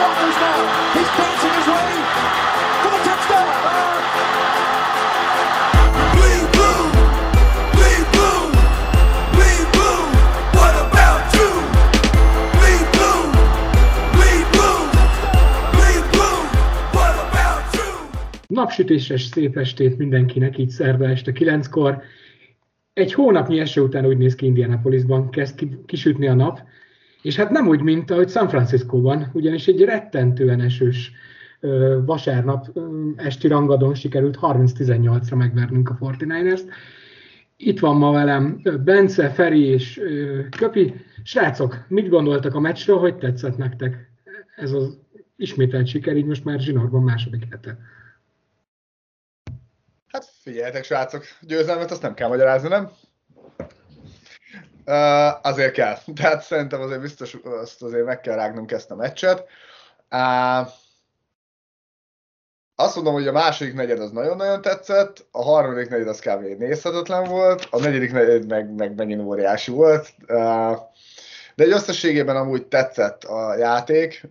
Walker's now. He's dancing his way for the touchdown. Bleed blue, bleed blue, bleed blue. What about you? Bleed blue, bleed blue, bleed blue. What about you? Napsütéses szép estét mindenkinek, így szerda este kilenckor. Egy hónapnyi eső után úgy néz ki Indianapolisban, kezd ki- kisütni a nap, és hát nem úgy, mint ahogy San Franciscóban, ugyanis egy rettentően esős vasárnap esti rangadón sikerült 30-18-ra megvernünk a 49ers-t. Itt van ma velem Bence, Feri és Köpi. Srácok, mit gondoltak a meccsről, hogy tetszett nektek ez az ismételt siker, így most már zsinórban második hete. Hát figyeljetek, srácok, győzelmet azt nem kell magyarázni, nem? Uh, azért kell. Tehát szerintem azért biztos, azt azért meg kell rágnunk ezt a meccset. Uh, azt mondom, hogy a második negyed az nagyon-nagyon tetszett, a harmadik negyed az kb. nézhetetlen volt, a negyedik negyed meg, meg megint óriási volt. De egy összességében amúgy tetszett a játék.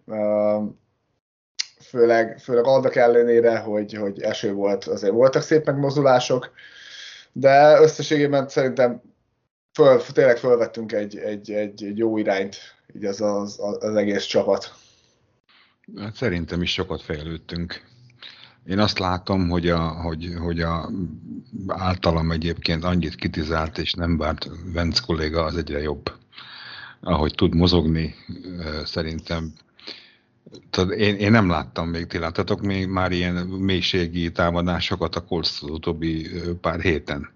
Főleg, főleg annak ellenére, hogy, hogy eső volt, azért voltak szép megmozdulások, de összességében szerintem föl, tényleg fölvettünk egy, egy, egy, egy jó irányt, így az, az, az egész csapat. Hát szerintem is sokat fejlődtünk. Én azt látom, hogy a, hogy, hogy a általam egyébként annyit kritizált és nem várt Venc kolléga az egyre jobb. Ahogy tud mozogni, szerintem Tudod, én, én nem láttam még, ti láttatok még már ilyen mélységi támadásokat a Colts az utóbbi pár héten.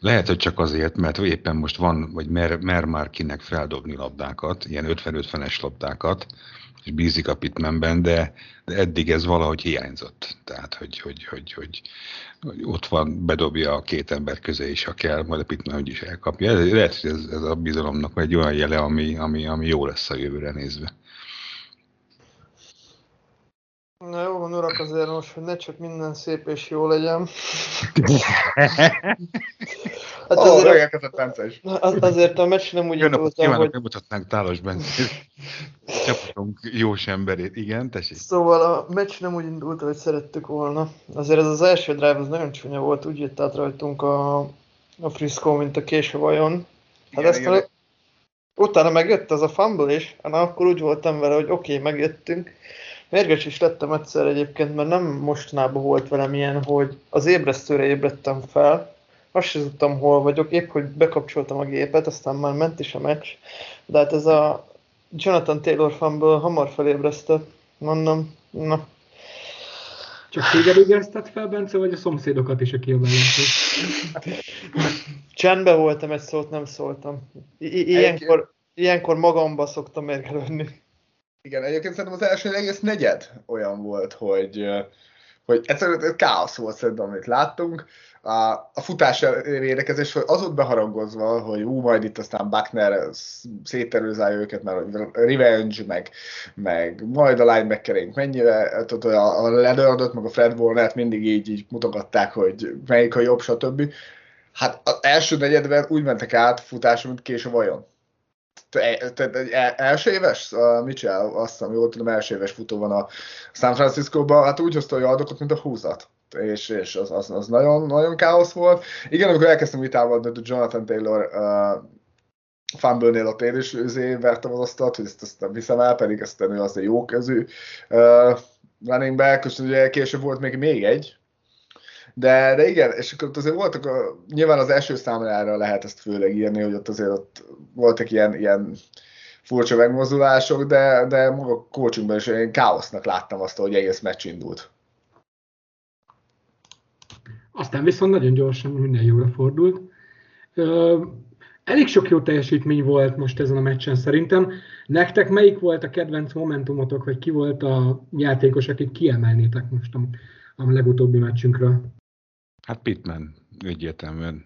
Lehet, hogy csak azért, mert éppen most van, vagy mer, mer már kinek feldobni labdákat, ilyen 50-50-es labdákat, és bízik a Pitmanben, de, de eddig ez valahogy hiányzott. Tehát, hogy, hogy, hogy, hogy, hogy ott van, bedobja a két ember közé is, ha kell, majd a Pitman hogy is elkapja. Lehet, hogy ez, ez a bizalomnak egy olyan jele, ami, ami, ami jó lesz a jövőre nézve. Na jó van, urak, azért most, hogy ne csak minden szép és jó legyen. Hát oh, azért, megérkezett Bence is. Az, azért a meccs nem úgy Jó napot kívánok, hogy... bemutatnánk Tálos Bencét, csapatunk jós emberét. Igen, tessék. Szóval a meccs nem úgy indult, ahogy szerettük volna. Azért ez az első drive az nagyon csúnya volt, úgy jött át rajtunk a, a Frisco, mint a késő vajon. Hát Igen, ezt igen. a, utána megjött az a fumble is, hát akkor úgy voltam vele, hogy oké, okay, megjöttünk. Mérges is lettem egyszer egyébként, mert nem mostanában volt velem ilyen, hogy az ébresztőre ébredtem fel, azt sem tudtam, hol vagyok, épp hogy bekapcsoltam a gépet, aztán már ment is a meccs, de hát ez a Jonathan Taylor fanből hamar felébresztett, mondom, na, Csak téged ébresztett fel, Bence, vagy a szomszédokat is, aki a csendbe voltam, egy szót nem szóltam. I- i- ilyenkor, ilyenkor magamba szoktam mérgelődni. Igen, egyébként szerintem az első egész negyed olyan volt, hogy, hogy egyszerűen káosz volt szerintem, amit láttunk. A, a futás védekezés hogy az ott beharangozva, hogy ú, majd itt aztán Buckner szétterőzálja őket, mert revenge, meg, meg majd a linebackereink mennyire, tudod, a, a Leonardot, meg a Fred Warnert mindig így, így mutogatták, hogy melyik a jobb, stb. Hát az első negyedben úgy mentek át futásra, mint kés a vajon. Te, első éves, uh, Mitchell, azt hiszem, jól tudom, első éves futó van a San Francisco-ban, hát úgy hozta a yardokat, mint a húzat. És, és az, az, az nagyon, nagyon káosz volt. Igen, amikor elkezdtem vitával, de Jonathan Taylor uh, fumble-nél ott én is vertem az asztalt, hogy ezt, ezt viszem el, pedig ezt ő az egy jó kezű uh, running back, és ugye később volt még, még egy, de, de igen, és akkor ott azért voltak, a, nyilván az első számlára lehet ezt főleg írni, hogy ott azért ott voltak ilyen, ilyen furcsa megmozdulások, de, de maga coachunkban is én káosznak láttam azt, hogy egész meccs indult. Aztán viszont nagyon gyorsan minden jóra fordult. Elég sok jó teljesítmény volt most ezen a meccsen szerintem. Nektek melyik volt a kedvenc momentumotok, vagy ki volt a játékos, akit kiemelnétek most a, a legutóbbi meccsünkről? Hát Pittman, egyértelműen.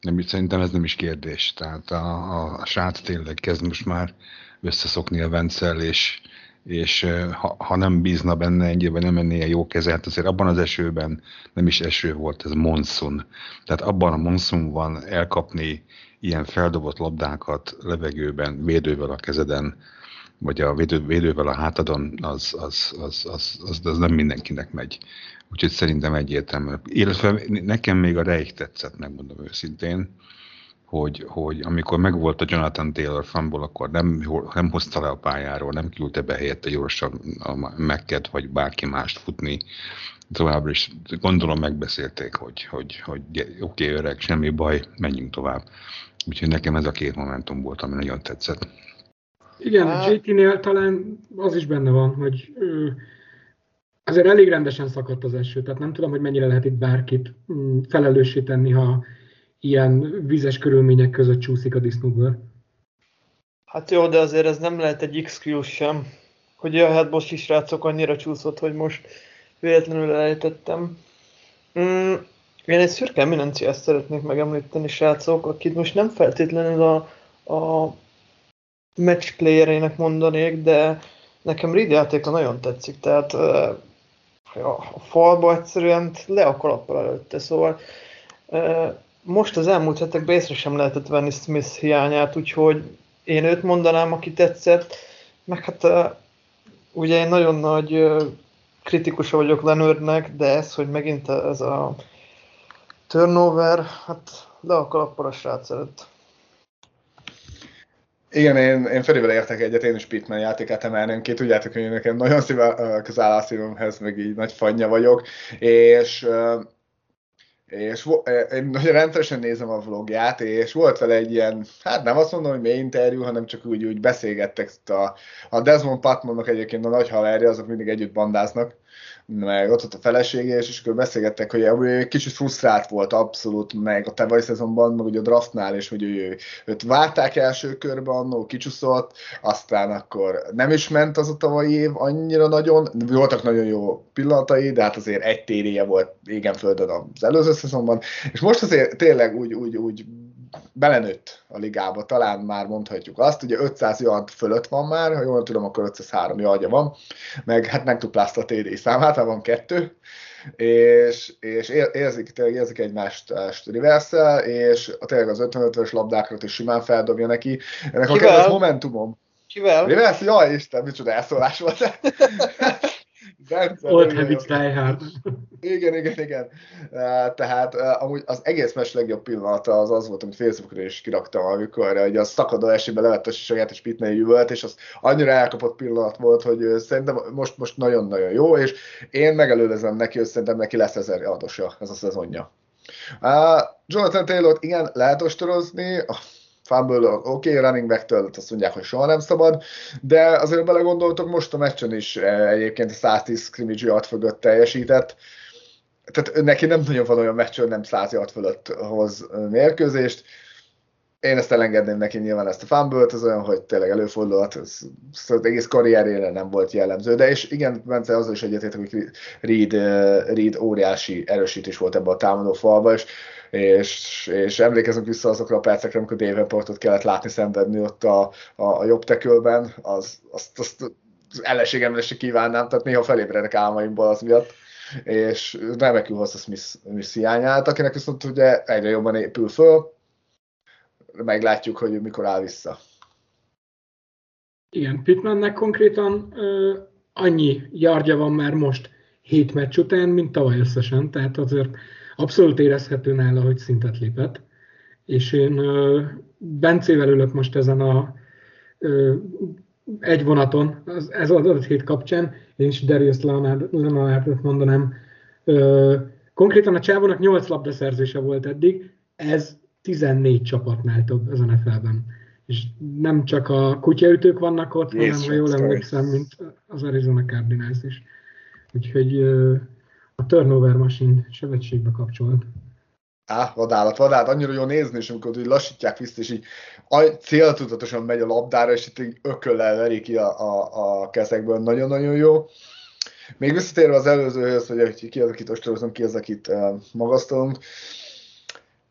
Nem, szerintem ez nem is kérdés. Tehát a, a, a srác tényleg kezd most már összeszokni a Vencel, és, és ha, ha nem bízna benne ennyiben, nem menné jó keze, hát azért abban az esőben nem is eső volt, ez monszun. Tehát abban a monszunban elkapni ilyen feldobott labdákat levegőben, védővel a kezeden, vagy a védő, védővel a hátadon, az, az, az, az, az, az nem mindenkinek megy. Úgyhogy szerintem egyértelmű. Illetve nekem még a Reich tetszett, megmondom őszintén, hogy, hogy amikor megvolt a Jonathan Taylor fumble, akkor nem, nem hozta le a pályáról, nem küldte be helyette gyorsan a Meket, vagy bárki mást futni. Továbbra is gondolom megbeszélték, hogy, hogy, hogy oké, okay, öreg, semmi baj, menjünk tovább. Úgyhogy nekem ez a két momentum volt, ami nagyon tetszett. Igen, a JT-nél talán az is benne van, hogy azért elég rendesen szakadt az eső, tehát nem tudom, hogy mennyire lehet itt bárkit mm, felelősíteni, ha ilyen vizes körülmények között csúszik a disznóbőr. Hát jó, de azért ez nem lehet egy excuse sem, hogy a headboss is srácok annyira csúszott, hogy most véletlenül elejtettem. Mm, én egy szürke eminenciát szeretnék megemlíteni, srácok, akit most nem feltétlenül a, a match playerének mondanék, de nekem Reed játéka nagyon tetszik, tehát a falba egyszerűen le a kalappal előtte, szóval most az elmúlt hetekben észre sem lehetett venni Smith hiányát, úgyhogy én őt mondanám, aki tetszett, meg hát ugye én nagyon nagy kritikusa vagyok Leonardnek, de ez, hogy megint ez a turnover, hát le a kalappal a srác előtt. Igen, én, én Ferivel értek egyet, én is Pitman játékát emelném ki. Tudjátok, hogy nekem nagyon szíve, közel a szívemhez, meg így nagy fanya vagyok, és és én nagyon rendszeresen nézem a vlogját, és volt vele egy ilyen, hát nem azt mondom, hogy mély interjú, hanem csak úgy, úgy beszélgettek. A, a Desmond Patmonnak egyébként a nagy haverja, azok mindig együtt bandáznak, meg ott ott a felesége, és, és akkor beszélgettek, hogy ő kicsit frusztrált volt abszolút, meg a tavalyi szezonban, meg ugye a draftnál, és hogy ő, őt várták első körbe annó, kicsúszott, aztán akkor nem is ment az a tavalyi év annyira nagyon, voltak nagyon jó pillanatai, de hát azért egy téréje volt égen földön az előző szezonban, és most azért tényleg úgy, úgy, úgy belenőtt a ligába, talán már mondhatjuk azt, ugye 500 yard fölött van már, ha jól tudom, akkor 503 yardja van, meg hát megduplázta a TD számát, ha van kettő, és, és érzik, érzik egymást reverse és a tényleg az 55-ös labdákat is simán feldobja neki. Ennek Kivel? a momentumom. Kivel? Reverse? Jaj, Isten, micsoda elszólás volt. Old Habits Die Hard. Igen, igen, igen. Tehát amúgy az egész mes legjobb pillanata az az volt, amit Facebookra is kiraktam, amikor hogy a szakadó esélyben levette a saját és pitnei üvölt, és az annyira elkapott pillanat volt, hogy szerintem most, most nagyon-nagyon jó, és én megelőlezem neki, hogy szerintem neki lesz ezer adosa ez a szezonja. Uh, Jonathan Taylor, igen, lehet ostorozni, fumble, oké, okay, running back-től azt mondják, hogy soha nem szabad, de azért belegondoltok, most a meccsen is eh, egyébként a 110 scrimmage yard fölött teljesített, tehát neki nem nagyon van olyan meccs, nem 100 yard fölött hoz mérkőzést, én ezt elengedném neki nyilván ezt a fumble ez olyan, hogy tényleg előfordulhat, ez, ez az egész karrierére nem volt jellemző, de és igen, Bence azzal is egyetértek, hogy Reed, eh, Reed óriási erősítés volt ebbe a támadó falba, és és, és emlékezünk vissza azokra a percekre, amikor Davenportot kellett látni szenvedni ott a, a, a jobb tekölben, az, azt, azt az ellenségemre se kívánnám, tehát néha felébredek álmaimból az miatt, és remekül hozza Smith, Smith hiányát, akinek viszont ugye egyre jobban épül föl, meglátjuk, hogy mikor áll vissza. Igen, Pittmannek konkrétan ö, annyi yardja van már most hét meccs után, mint tavaly összesen, tehát azért abszolút érezhető nála, hogy szintet lépett. És én Bencével ülök most ezen a egy vonaton, az, ez az adott hét kapcsán, én is Darius Leonardot mondanám. Konkrétan a Csávónak 8 labdaszerzése volt eddig, ez 14 csapatnál több az NFL-ben. És nem csak a kutyaütők vannak ott, yes, hanem, ha jól emlékszem, mint az Arizona Cardinals is. Úgyhogy a turnover machine sövetségbe kapcsolt. Á, vadállat, vadállat, annyira jó nézni, és amikor így lassítják vissza, és így céltudatosan megy a labdára, és itt így ököllel veri ki a, a, a kezekből, nagyon-nagyon jó. Még visszatérve az előzőhöz, hogy ki az, akit ostorozom, ki az, akit uh, magasztalunk.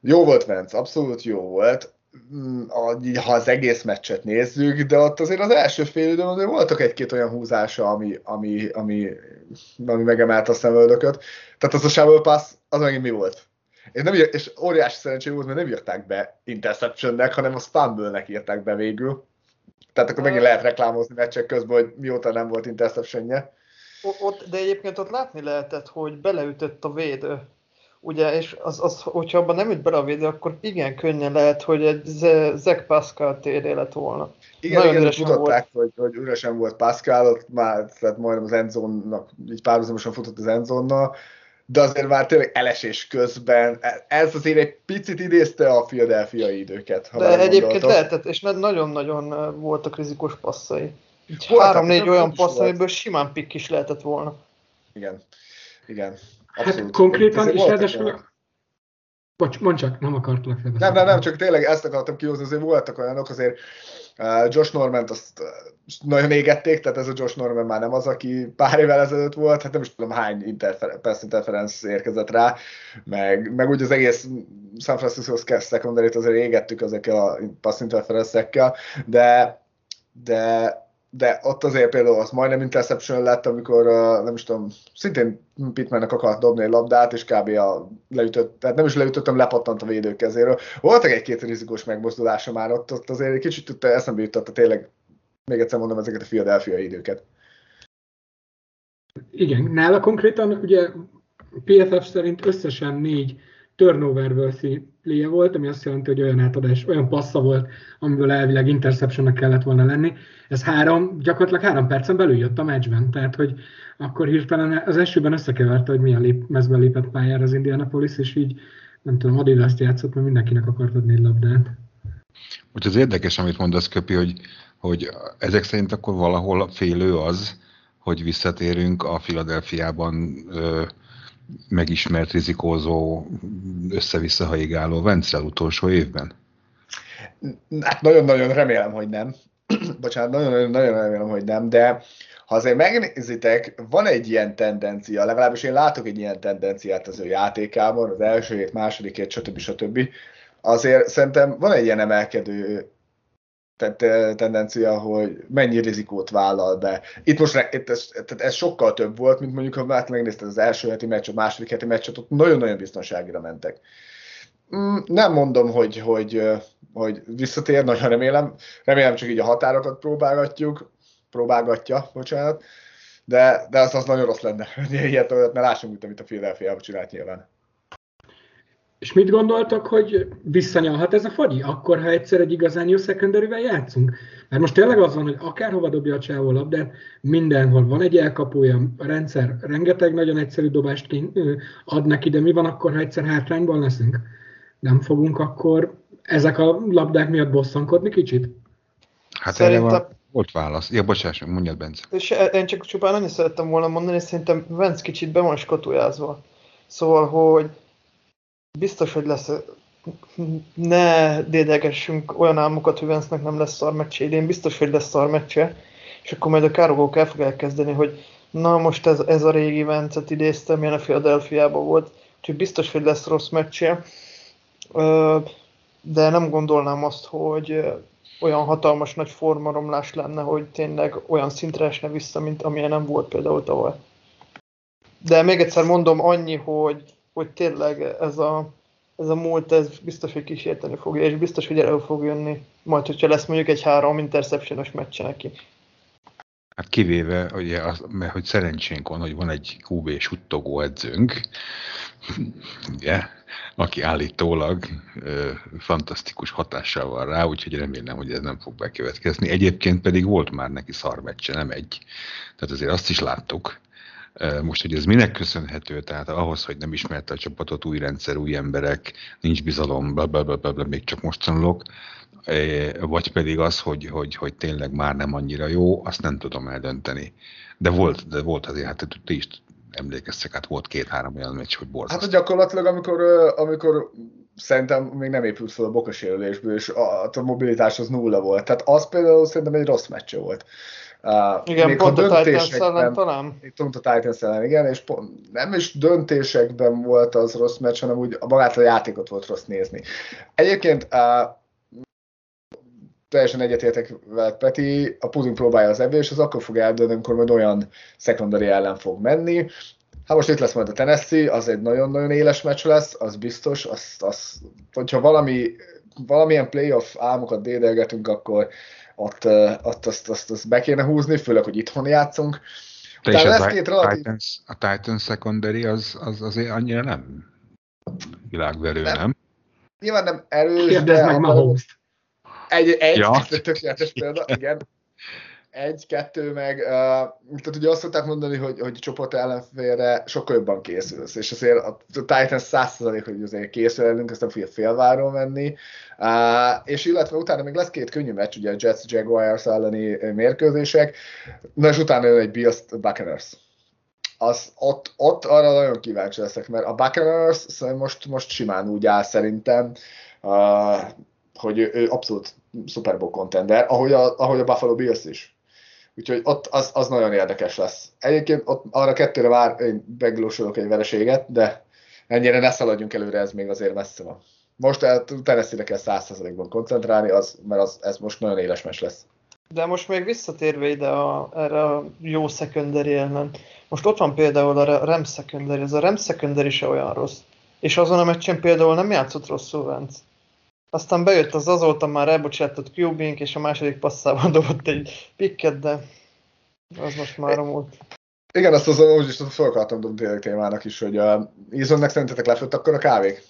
Jó volt Vence, abszolút jó volt. Mm, ha az egész meccset nézzük, de ott azért az első fél időn azért voltak egy-két olyan húzása, ami, ami, ami, ami megemelt a szemöldököt. Tehát az a shovel pass, az megint mi volt? És, nem, és óriási szerencsé volt, mert nem írták be interceptionnek, hanem a fumble-nek írták be végül. Tehát akkor megint lehet reklámozni meccsek közben, hogy mióta nem volt interceptionje. Ott, de egyébként ott látni lehetett, hogy beleütött a védő. Ugye, és az, az, hogyha abban nem üt bele a védő, akkor igen könnyen lehet, hogy egy Zek Pascal téré lett volna. Igen, Nagyon igen, mutatták, hogy, hogy üresen volt Pascal, ott már tehát majdnem az endzone-nak, így párhuzamosan futott az endzone de azért már tényleg elesés közben, ez azért egy picit idézte a Philadelphia időket. Ha de egyébként lehetett, és nagyon-nagyon voltak rizikos passzai. Három-négy olyan passz, amiből simán pikk is lehetett volna. Igen, igen. Hát abszolút. Hát konkrétan is ráadásul... Bocs, mondd csak, nem akartalak felbeszélni. Nem, nem, nem, csak tényleg ezt akartam kihozni, azért voltak olyanok, azért uh, Josh Norman azt uh, nagyon égették, tehát ez a Josh Norman már nem az, aki pár évvel ezelőtt volt, hát nem is tudom hány interfer- pass interference érkezett rá, meg, meg úgy az egész San Francisco secondary azért égettük ezekkel a pass interference de, de de ott azért például az majdnem interception lett, amikor nem is tudom, szintén Pittmannek akart dobni egy labdát, és kb. A leütött, tehát nem is leütöttem, lepattant a védő kezéről. Voltak egy-két rizikós megmozdulása már ott, ott azért egy kicsit tudta, eszembe jutott tényleg, még egyszer mondom, ezeket a Philadelphia időket. Igen, nála konkrétan ugye PFF szerint összesen négy turnover play volt, ami azt jelenti, hogy olyan átadás, olyan passza volt, amiből elvileg interceptionnek kellett volna lenni. Ez három, gyakorlatilag három percen belül jött a meccsben, tehát hogy akkor hirtelen az esőben összekeverte, hogy milyen lép, mezben lépett pályára az Indianapolis, és így nem tudom, Adidas játszott, mert mindenkinek akart adni egy labdát. Úgy az érdekes, amit mondasz, Köpi, hogy, hogy ezek szerint akkor valahol félő az, hogy visszatérünk a Filadelfiában megismert rizikózó, össze-vissza haigáló Vencel utolsó évben? Hát nagyon-nagyon remélem, hogy nem. Bocsánat, nagyon-nagyon remélem, hogy nem, de ha azért megnézitek, van egy ilyen tendencia, legalábbis én látok egy ilyen tendenciát az ő játékában, az első hét, második hét, stb. stb. Azért szerintem van egy ilyen emelkedő tendencia, hogy mennyi rizikót vállal be. Itt most itt ez, tehát ez sokkal több volt, mint mondjuk, ha már megnézted az első heti meccset, második heti meccset, ott nagyon-nagyon biztonságira mentek. Mm, nem mondom, hogy, hogy, hogy visszatér, nagyon remélem. Remélem csak így a határokat próbálgatjuk, próbálgatja, bocsánat, de, de az, az nagyon rossz lenne, hogy ilyet mert lássunk, amit a Philadelphia csinált nyilván. És mit gondoltak, hogy visszanyalhat ez a fagyi? Akkor, ha egyszer egy igazán jó secondary játszunk? Mert most tényleg az van, hogy akárhova dobja a csávó labdát, mindenhol van egy elkapója, a rendszer rengeteg nagyon egyszerű dobást ad neki, de mi van akkor, ha egyszer hátrányban leszünk? Nem fogunk akkor ezek a labdák miatt bosszankodni kicsit? Hát Szerintem... erre van, volt válasz. Ja, bocsáss, mondjad, Bence. És én csak csupán annyit szerettem volna mondani, hogy szerintem Vence kicsit be van skatujázva. Szóval, hogy biztos, hogy lesz, ne dédelgessünk olyan álmokat, hogy Vence-nek nem lesz szarmeccse idén, biztos, hogy lesz szarmeccse, és akkor majd a károgók el fogják kezdeni, hogy na most ez, ez a régi Vence-et idéztem, milyen a philadelphia volt, úgyhogy biztos, hogy lesz rossz meccse, de nem gondolnám azt, hogy olyan hatalmas nagy formaromlás lenne, hogy tényleg olyan szintre esne vissza, mint amilyen nem volt például tavaly. De még egyszer mondom annyi, hogy hogy tényleg ez a, ez a múlt, ez biztos, hogy kísérteni fogja, és biztos, hogy elő fog jönni, majd, hogyha lesz mondjuk egy három interceptionos meccse neki. Hát kivéve, ugye, az, mert hogy szerencsénk van, hogy van egy QB suttogó edzőnk, ugye, aki állítólag ö, fantasztikus hatással van rá, úgyhogy remélem, hogy ez nem fog bekövetkezni. Egyébként pedig volt már neki szarmeccse, nem egy. Tehát azért azt is láttuk, most, hogy ez minek köszönhető, tehát ahhoz, hogy nem ismerte a csapatot, új rendszer, új emberek, nincs bizalom, blablabla, még csak most tanulok, vagy pedig az, hogy, hogy, hogy tényleg már nem annyira jó, azt nem tudom eldönteni. De volt, de volt azért, hát ti is emlékeztek, hát volt két-három olyan meccs, hogy borzasztó. Hát gyakorlatilag, amikor, amikor szerintem még nem épült fel a bokasérülésből, és a, a mobilitás az nulla volt. Tehát az például szerintem egy rossz meccs volt. Uh, igen, még pont a Titans ellen talán. Pont a Titans ellen, igen, és pont, nem is döntésekben volt az rossz meccs, hanem úgy a magát a játékot volt rossz nézni. Egyébként uh, teljesen egyetértek veled, Peti, a puding próbálja az evés, az akkor fog eldönni, amikor majd olyan secondary ellen fog menni. Hát most itt lesz majd a Tennessee, az egy nagyon-nagyon éles meccs lesz, az biztos, az, az, hogyha valami valamilyen playoff álmokat dédelgetünk, akkor ott, ott azt, azt, azt be kéne húzni, főleg, hogy itthon játszunk. De és lesz a, két relatív... Titans, a Titans secondary az, az azért annyira nem világverő, nem? nem? Nyilván nem erős, Kérdezd meg Mahomes-t. Egy, egy ja. tökéletes példa, igen egy-kettő meg, uh, tehát ugye azt szokták mondani, hogy, hogy csoport ellenfélre sokkal jobban készülsz, és azért a Titans 100% hogy azért készül ellünk, ezt nem fogja félváról menni, uh, és illetve utána még lesz két könnyű meccs, ugye a Jets Jaguars elleni mérkőzések, na és utána jön egy Bills Buccaneers. Az, ott, ott arra nagyon kíváncsi leszek, mert a Buccaneers most, most simán úgy áll szerintem, uh, hogy ő, ő abszolút Super Bowl contender, ahogy a, ahogy a Buffalo Bills is. Úgyhogy ott az, az nagyon érdekes lesz. Egyébként ott arra kettőre már én beglósolok egy vereséget, de ennyire ne szaladjunk előre, ez még azért messze van. Most Tennessee-re kell 100%-ban koncentrálni, az, mert az, ez most nagyon éles mes lesz. De most még visszatérve ide a, erre a jó secondary ellen. Most ott van például a Rem secondary, ez a Rem secondary se olyan rossz. És azon a meccsen például nem játszott rosszul Vance. Aztán bejött az azóta már elbocsátott Cubing, és a második passzában dobott egy pikket, de az most már romult. Igen, azt az úgy is fel akartam dobni tényleg témának is, hogy a Izonnek szerintetek lefőtt akkor a kávék?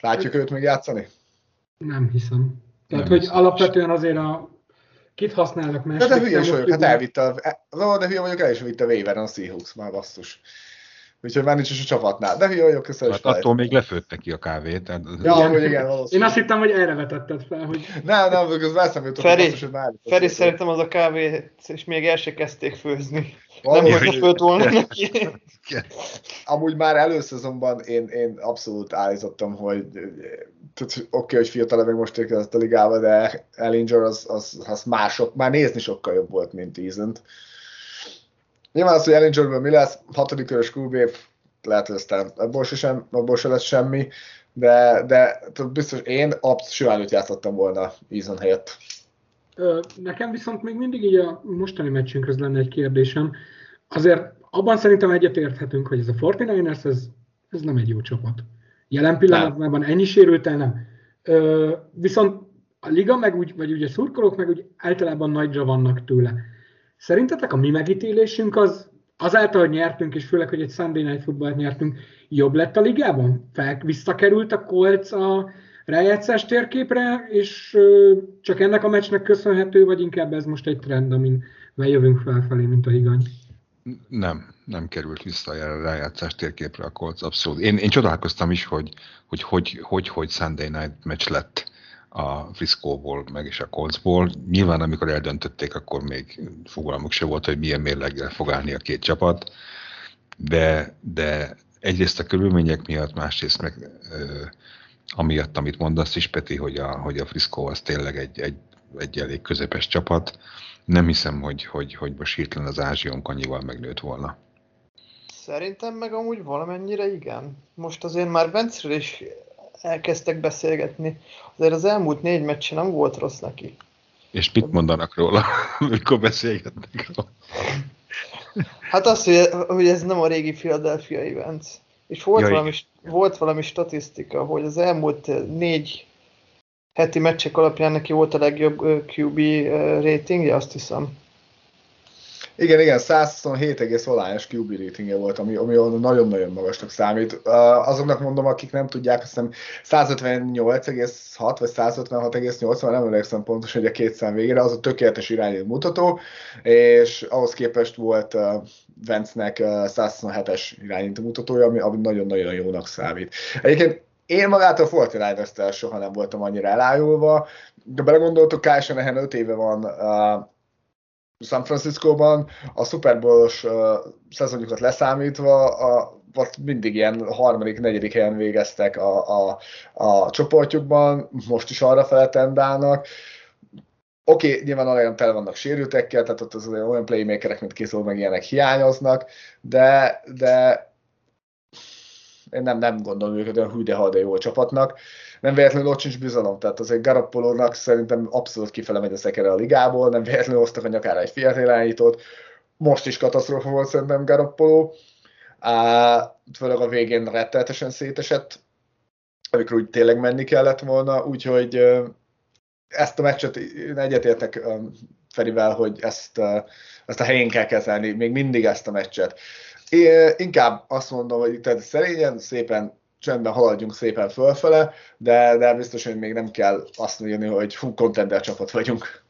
Látjuk őt még játszani? Nem hiszem. Tehát, nem hogy hiszem. alapvetően azért a kit használnak mert... De, de hülyes vagyok, hát elvitte a... De hülye vagyok, el is vitte a Waveren a Seahawks, már basszus. Úgyhogy már nincs is a csapatnál. De hülye vagyok, köszönöm. Hát attól még lefőtt neki a kávét. Tehát... Ja, igen. hogy igen, Én azt hittem, hogy erre vetetted fel, hogy... Nem, nem, az veszem jutott. Feri, hogy már Feri szerintem az a kávé, és még el se kezdték főzni. Valami, nem, hogy főtt volna neki. Amúgy már előszezonban én, én abszolút állítottam, hogy oké, okay, hogy fiatal meg most érkezett a ligába, de Ellinger az, az, az mások, már nézni sokkal jobb volt, mint Easont. Nyilván az, hogy Ellingerből mi lesz, hatodik körös QB, lehet, hogy aztán abból se, sem, abból se lesz semmi, de, de biztos én absz simán előtt játszottam volna Eason helyett. Nekem viszont még mindig így a mostani meccsünkhöz lenne egy kérdésem. Azért abban szerintem egyetérthetünk, hogy ez a 49ers, ez, ez nem egy jó csapat. Jelen pillanatban ennyi sérültel nem. Ö, viszont a liga meg úgy, vagy ugye a szurkolók meg úgy általában nagyra vannak tőle. Szerintetek a mi megítélésünk az azáltal, hogy nyertünk, és főleg, hogy egy Sunday Night Football nyertünk, jobb lett a ligában? Fel, visszakerült a Colts a rájátszás térképre, és ö, csak ennek a meccsnek köszönhető, vagy inkább ez most egy trend, amin jövünk felfelé, mint a higany? Nem, nem került vissza a rájátszás térképre a Colts, abszolút. Én, én csodálkoztam is, hogy hogy, hogy, hogy, hogy Sunday Night meccs lett a Friscoból, meg is a Coltsból. Nyilván, amikor eldöntötték, akkor még fogalmuk se volt, hogy milyen mérleggel fog állni a két csapat, de, de egyrészt a körülmények miatt, másrészt meg ö, amiatt, amit mondasz is, Peti, hogy a, hogy a Frisco az tényleg egy, egy, egy elég közepes csapat. Nem hiszem, hogy, hogy, hogy most hirtelen az ázsionk annyival megnőtt volna. Szerintem meg amúgy valamennyire igen. Most azért már Benceről is elkezdtek beszélgetni. Azért az elmúlt négy meccsen nem volt rossz neki. És mit mondanak róla, amikor beszélgetnek róla? Hát az, hogy, hogy ez nem a régi Philadelphia event. És volt, ja, valami, volt valami statisztika, hogy az elmúlt négy heti meccsek alapján neki volt a legjobb QB ratingje, azt hiszem. Igen, igen, 127, valányos QB ratingje volt, ami, ami nagyon-nagyon magasnak számít. azoknak mondom, akik nem tudják, azt hiszem 158,6 vagy 156,8, nem emlékszem pontosan, hogy a két szám végére, az a tökéletes irányú mutató, és ahhoz képest volt uh, Vence-nek uh, 127-es irányító mutatója, ami, ami nagyon-nagyon jónak számít. Egyébként én magától Fortnite-tel soha nem voltam annyira elájulva, de belegondoltok, Kyle Shanahan 5 éve van uh, San Francisco-ban a Super Bowl-os uh, szezonjukat leszámítva a, ott mindig ilyen harmadik, negyedik helyen végeztek a, a, a csoportjukban, most is arra fele. Oké, okay, nyilván olyan tele vannak sérültekkel, tehát ott az olyan playmakerek, mint Kiszol, meg ilyenek hiányoznak, de, de én nem, nem gondolom őket olyan hű, de, de jó csapatnak. Nem véletlenül ott sincs bizalom, tehát azért Garappolónak szerintem abszolút kifele megy a szekere a ligából, nem véletlenül hoztak a nyakára egy fiatal irányítót, most is katasztrófa volt szerintem Garappoló, főleg a végén retteltesen szétesett, amikor úgy tényleg menni kellett volna, úgyhogy ezt a meccset egyetértek Ferivel, hogy ezt, ezt a helyén kell kezelni, még mindig ezt a meccset. Én inkább azt mondom, hogy tehát szerényen, szépen csendben haladjunk szépen fölfele, de, de biztos, hogy még nem kell azt mondani, hogy fú, contender csapat vagyunk.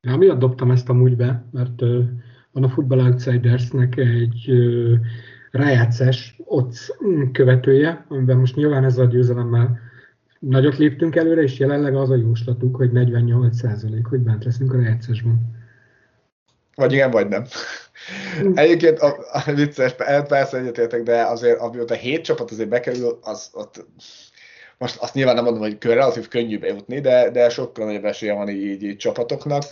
Ja, miatt dobtam ezt amúgy be, mert uh, van a Football Outsidersnek egy uh, rájátszás ott követője, amiben most nyilván ez a győzelemmel nagyot léptünk előre, és jelenleg az a jóslatuk, hogy 48% hogy bent leszünk a rájátszásban. Vagy igen, vagy nem. Egyébként a, a vicces, persze egyetértek, de azért amióta hét csapat azért bekerül, az ott, most azt nyilván nem mondom, hogy relatív könnyű bejutni, de, de sokkal nagyobb esélye van így, így csapatoknak.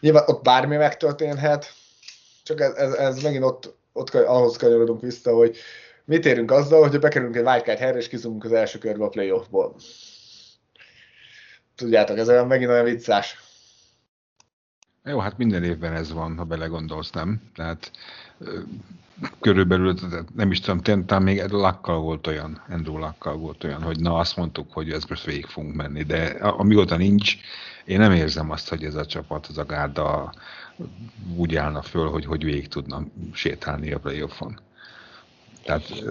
Nyilván ott bármi megtörténhet, csak ez, ez, ez megint ott, ott ahhoz kanyarodunk vissza, hogy mit érünk azzal, hogy bekerülünk egy wildcard helyre, és kizumunk az első körbe a playoffból. Tudjátok, ez olyan megint olyan vicces. Jó, hát minden évben ez van, ha belegondolsz, nem? Tehát körülbelül, nem is tudom, talán még Lakkal volt olyan, Andrew Lakkal volt olyan, hogy na azt mondtuk, hogy ez most végig fogunk menni, de amióta nincs, én nem érzem azt, hogy ez a csapat, az a gárda úgy állna föl, hogy, hogy végig tudna sétálni a playoffon. Tehát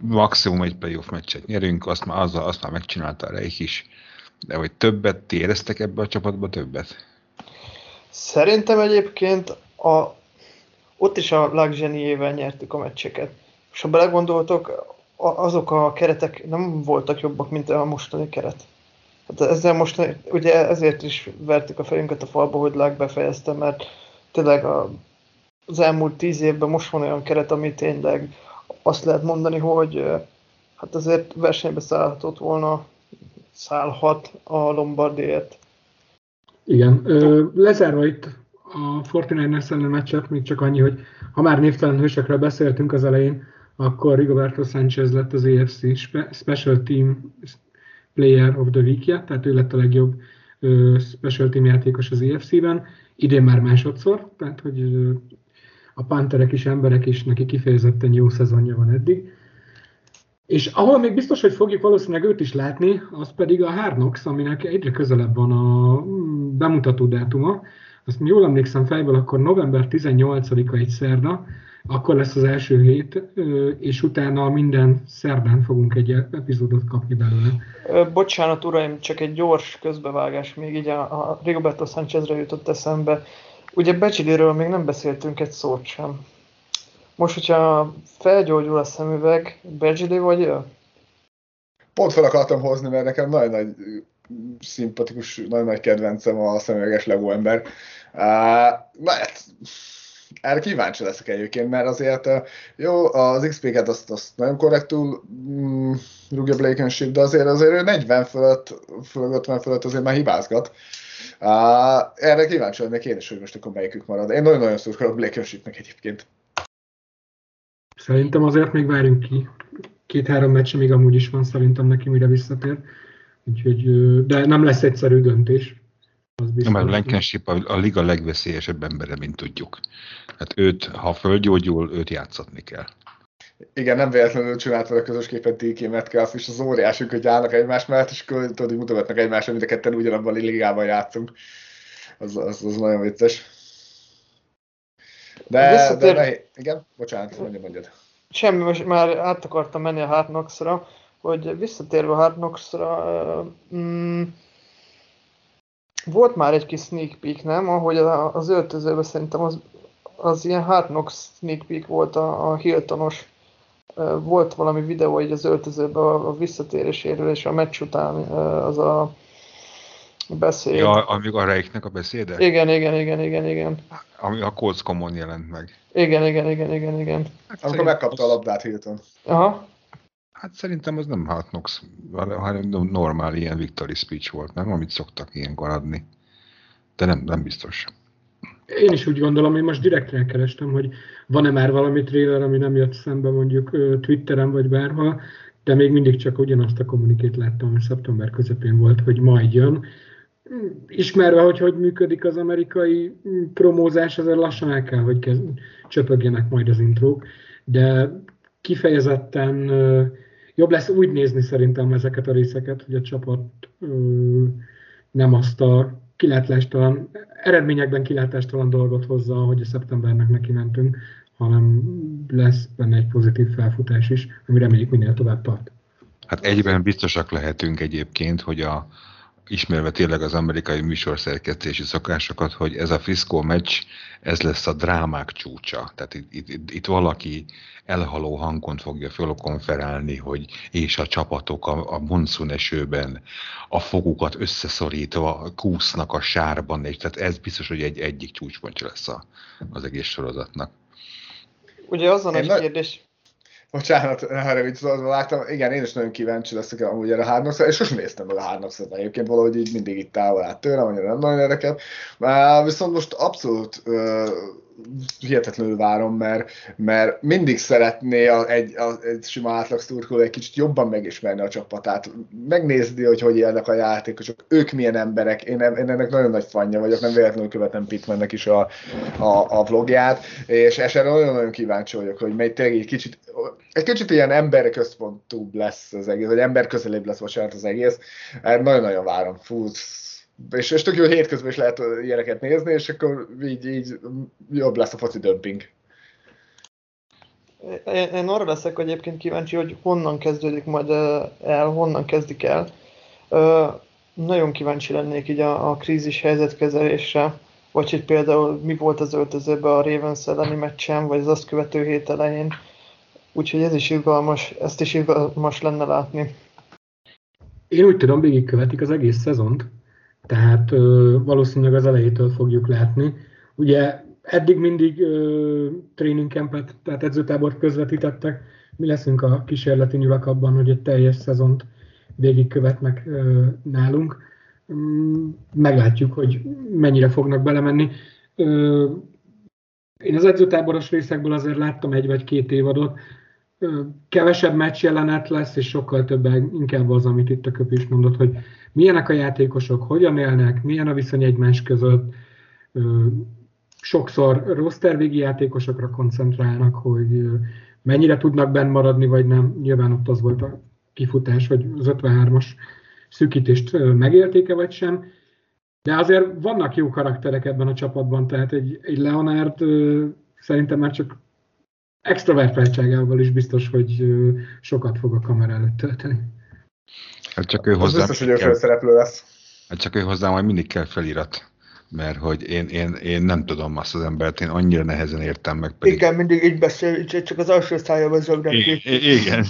maximum egy playoff meccset nyerünk, azt már, azzal, azt már megcsinálta a Reich is, de hogy többet, ti éreztek ebbe a csapatba többet? Szerintem egyébként a, ott is a Lagzseniével nyertük a meccseket. És ha belegondoltok, azok a keretek nem voltak jobbak, mint a mostani keret. Hát ezzel most, ugye ezért is vertük a fejünket a falba, hogy Lag befejezte, mert tényleg a, az elmúlt tíz évben most van olyan keret, ami tényleg azt lehet mondani, hogy hát azért versenybe szállhatott volna, szállhat a Lombardiért. Igen, ö, lezárva itt a 49ers ellen meccset, még csak annyi, hogy ha már névtelen hősökről beszéltünk az elején, akkor Rigoberto Sanchez lett az AFC Special Team Player of the week -ja, tehát ő lett a legjobb ö, Special Team játékos az AFC-ben, idén már másodszor, tehát hogy ö, a panterek is emberek is, neki kifejezetten jó szezonja van eddig. És ahol még biztos, hogy fogjuk valószínűleg őt is látni, az pedig a Hard aminek egyre közelebb van a mm, bemutató dátuma. Azt jól emlékszem fejből, akkor november 18-a egy szerda, akkor lesz az első hét, és utána minden szerdán fogunk egy epizódot kapni belőle. Bocsánat, uraim, csak egy gyors közbevágás, még így a, a Rigoberto Sánchezre jutott eszembe. Ugye Becsidiről még nem beszéltünk egy szót sem. Most, hogyha felgyógyul a szemüveg, Becsidé vagy ő? Pont fel akartam hozni, mert nekem nagyon nagy szimpatikus, nagyon nagy kedvencem a szemüveges Lego ember. Uh, hát, erre kíváncsi leszek egyébként, mert azért jó, az XP-ket azt, azt nagyon korrektul mm, rúgja Blankenship, de azért azért 40 fölött, fölött 50 fölött azért már hibázgat. Uh, erre kíváncsi lennék én is, hogy most akkor melyikük marad. Én nagyon-nagyon szurkolok Blankenshipnek egyébként. Szerintem azért még várjunk ki. Két-három meccs még amúgy is van szerintem neki, mire visszatér. Úgyhogy, de nem lesz egyszerű döntés. Az biztos. Mert Blankenship a, a liga legveszélyesebb embere, mint tudjuk. Hát őt, ha földgyógyul, őt játszatni kell. Igen, nem véletlenül csináltad a közös képet DK Metcalf, és az óriások, hogy állnak egymás mellett, és tudod, mutogatnak egymásra, mint a ketten ugyanabban a ligában játszunk. Az, az, az nagyon vicces. De, Visszatér... de nehéz. igen, bocsánat, mondja, mondjad. Semmi, most már át akartam menni a Knocks-ra, hogy visszatérve a Knocks-ra, mm, volt már egy kis sneak peek, nem? Ahogy az öltözőben szerintem az, az ilyen Knocks sneak peek volt a, a Hiltonos. Volt valami videó így az öltözőben a, a visszatéréséről, és a meccs után az a beszéd. Ja, amíg a Reiknek a beszéde? Igen, igen, igen, igen, igen. Ami a Colts jelent meg. Igen, igen, igen, igen, igen. Hát Amikor megkapta az... a labdát Hilton. Aha. Hát szerintem az nem Hard Knocks, hanem normál ilyen victory speech volt, nem? Amit szoktak ilyenkor adni. De nem, nem biztos. Én is úgy gondolom, én most direkt elkerestem, hogy van-e már valami trailer, ami nem jött szembe mondjuk Twitteren vagy bárhol, de még mindig csak ugyanazt a kommunikét láttam, ami szeptember közepén volt, hogy majd jön, ismerve, hogy hogy működik az amerikai promózás, azért lassan el kell, hogy kezd, csöpögjenek majd az intrók, de kifejezetten jobb lesz úgy nézni szerintem ezeket a részeket, hogy a csapat nem azt a kilátástalan, eredményekben kilátástalan dolgot hozza, hogy a szeptembernek neki mentünk, hanem lesz benne egy pozitív felfutás is, ami reméljük minél tovább tart. Hát egyben biztosak lehetünk egyébként, hogy a, ismerve tényleg az amerikai műsorszerkesztési szokásokat, hogy ez a Frisco meccs, ez lesz a drámák csúcsa. Tehát itt, itt, itt valaki elhaló hangon fogja fölkonferálni, hogy és a csapatok a, a monszun esőben a fogukat összeszorítva kúsznak a sárban, és tehát ez biztos, hogy egy egyik csúcspontja lesz a, az egész sorozatnak. Ugye az a nagy kérdés, Bocsánat, erre mit szóval láttam. Igen, én is nagyon kíváncsi leszek amúgy erre a Hard és sosem néztem meg a Hard egyébként valahogy így mindig itt távol át tőlem, annyira nem nagyon érdekel. Viszont most abszolút hihetetlenül várom, mert, mert mindig szeretné a, egy, a, egy sima átlag szurkoló egy kicsit jobban megismerni a csapatát, megnézni, hogy hogy élnek a játékosok, ők milyen emberek, én, én ennek nagyon nagy fanja vagyok, nem véletlenül követem Pitmannek is a, a, a vlogját, és erre nagyon-nagyon kíváncsi vagyok, hogy mely tényleg egy kicsit, egy kicsit ilyen emberközpontúbb lesz az egész, vagy emberközelébb lesz, bocsánat, az egész. Nagyon-nagyon várom. Fú, és, és tök jó hétközben is lehet ilyeneket nézni, és akkor így, így jobb lesz a foci dömping. Én, én arra leszek egyébként kíváncsi, hogy honnan kezdődik majd el, honnan kezdik el. Nagyon kíváncsi lennék így a, a krízis helyzetkezelésre, vagy hogy például mi volt az öltözőben a Ravens elleni meccsen, vagy az azt követő hét elején. Úgyhogy ez is izgalmas, ezt is izgalmas lenne látni. Én úgy tudom, végigkövetik az egész szezont, tehát ö, valószínűleg az elejétől fogjuk látni. Ugye eddig mindig ö, training campet, tehát edzőtábort közvetítettek, mi leszünk a kísérleti nyulak abban, hogy egy teljes szezont végigkövetnek ö, nálunk. Mm, meglátjuk, hogy mennyire fognak belemenni. Ö, én az edzőtáboros részekből azért láttam egy vagy két évadot, kevesebb meccs jelenet lesz, és sokkal több inkább az, amit itt a köp is mondott, hogy milyenek a játékosok, hogyan élnek, milyen a viszony egymás között. Sokszor rostervégi játékosokra koncentrálnak, hogy mennyire tudnak benn maradni, vagy nem. Nyilván ott az volt a kifutás, hogy az 53-as szűkítést megélték-e, vagy sem. De azért vannak jó karakterek ebben a csapatban, tehát egy, egy Leonard szerintem már csak extrovertáltságával is biztos, hogy sokat fog a kamera előtt tölteni. Hát csak ő hozzá. biztos, hogy ő főszereplő lesz. Hát csak ő hozzá majd mindig kell felirat. Mert hogy én, én, én nem tudom azt az embert, én annyira nehezen értem meg. Pedig... Igen, mindig így beszél, csak az alsó szájában zögnek Igen.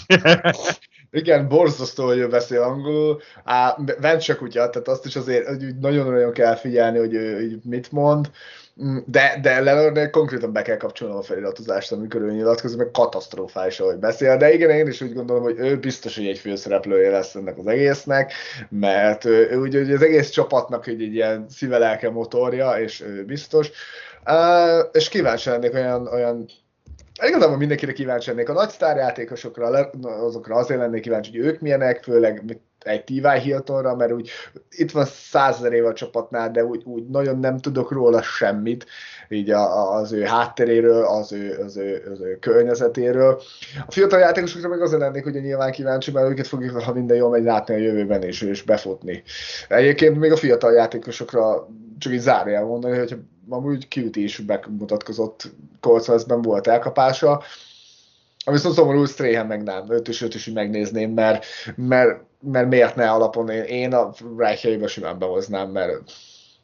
Igen, borzasztó, hogy ő beszél angolul. Á, Vence kutya, tehát azt is azért nagyon-nagyon kell figyelni, hogy ő hogy mit mond. De, de Leonardnek konkrétan be kell kapcsolnom a feliratozást, amikor ő nyilatkozik, meg katasztrofális, ahogy beszél. De igen, én is úgy gondolom, hogy ő biztos, hogy egy főszereplője lesz ennek az egésznek, mert ő, ő ugye az egész csapatnak egy, egy ilyen szívelelke motorja, és ő biztos. Uh, és kíváncsi lennék olyan, olyan Igazából mindenkire kíváncsi lennék a nagy sztárjátékosokra, azokra azért lennék kíváncsi, hogy ők milyenek, főleg egy T.Y. Hiltonra, mert úgy itt van százezer éve a csapatnál, de úgy, úgy nagyon nem tudok róla semmit, így a, az ő hátteréről, az ő, az, ő, az ő környezetéről. A fiatal játékosokra meg azért lennék, hogy nyilván kíváncsi, mert őket fogjuk, ha minden jól megy, látni a jövőben is, és befutni. Egyébként még a fiatal játékosokra csak így zárjál mondani, hogy amúgy Cutie is bemutatkozott Coltswestben volt elkapása, Viszont szomorú Strahan meg nem, őt is, őt is megnézném, mert, mert, mert miért ne alapon én, én a Reichjaiba simán behoznám, mert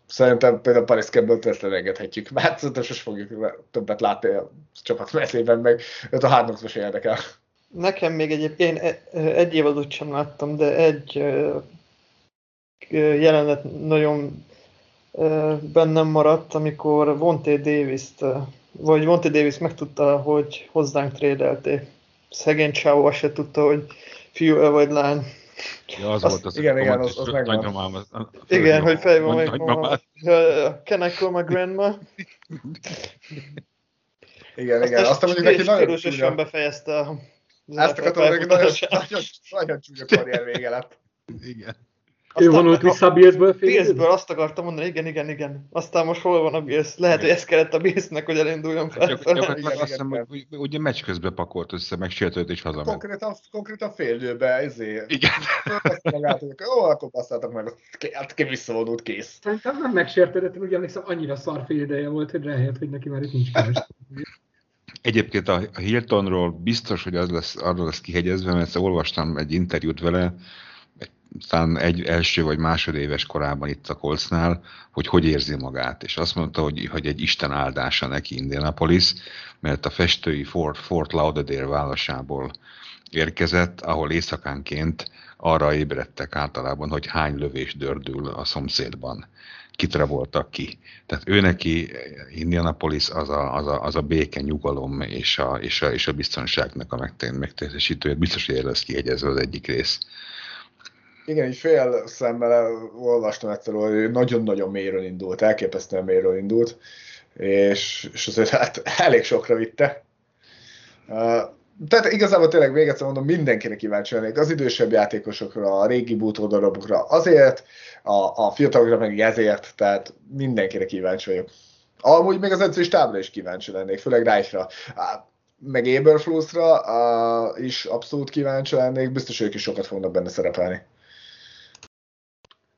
szerintem például Paris Campbell-t ezt elengedhetjük, mert szerintem sosem fogjuk többet látni a csapat messzében, meg őt a Hard Knocks érdekel. Nekem még egyébként én egy évadot sem láttam, de egy jelenet nagyon bennem maradt, amikor Vonté Davis-t vagy Monty Davis megtudta, hogy hozzánk trédelték. Szegény Csávó azt se tudta, hogy fiú vagy lány. Ja, az azt, volt az, igen, igen, az, az megvan. Az, igen, hogy fejben megvan. Can I call my grandma? igen, igen. Azt mondjuk neki nagyon csúnya. befejezte a Ezt akartam, hogy nagyon, nagyon, nagyon csúnya karrier vége lett. Igen. Ő vonult vissza a Billsből Billsből azt akartam mondani, igen, igen, igen. Aztán most hol van a Bills? Lehet, hogy ez kellett a Billsnek, hogy elinduljon fel. Gyak, gyakorlatilag azt hiszem, hogy ugye meccs közben pakolt össze, meg sértőt és hazament. Konkrétan, konkrétan fél időbe, ezért. Igen. Magát, jó, akkor basszáltak meg, hát ki visszavonult, kész. Szerintem nem megsértődött, úgy emlékszem, annyira szar fél ideje volt, hogy rájött, hogy neki már itt nincs keres. Egyébként a Hiltonról biztos, hogy az lesz, arra lesz kihegyezve, mert olvastam egy interjút vele, talán egy első vagy másodéves korában itt a Coltsnál, hogy hogy érzi magát, és azt mondta, hogy, hogy egy Isten áldása neki Indianapolis, mert a festői Fort, Fort Lauderdale válasából érkezett, ahol éjszakánként arra ébredtek általában, hogy hány lövés dördül a szomszédban. Kitre voltak ki. Tehát ő neki Indianapolis az a, az a, az a béke, nyugalom és a, és a, és a biztonságnak a megtestesítője. Biztos, hogy lesz kiegyezve az egyik rész. Igen, így fél szemmel olvastam egyszer, hogy nagyon-nagyon mélyről indult, elképesztően mélyről indult, és, és azért hát elég sokra vitte. Uh, tehát igazából tényleg még egyszer mondom, mindenkinek kíváncsi lennék, az idősebb játékosokra, a régi bútódarabokra azért, a, a fiatalokra meg ezért, tehát mindenkire kíváncsi vagyok. Amúgy még az edzős tábla is kíváncsi lennék, főleg Reifra. Meg Eberflusra is abszolút kíváncsi lennék, biztos ők is sokat fognak benne szerepelni.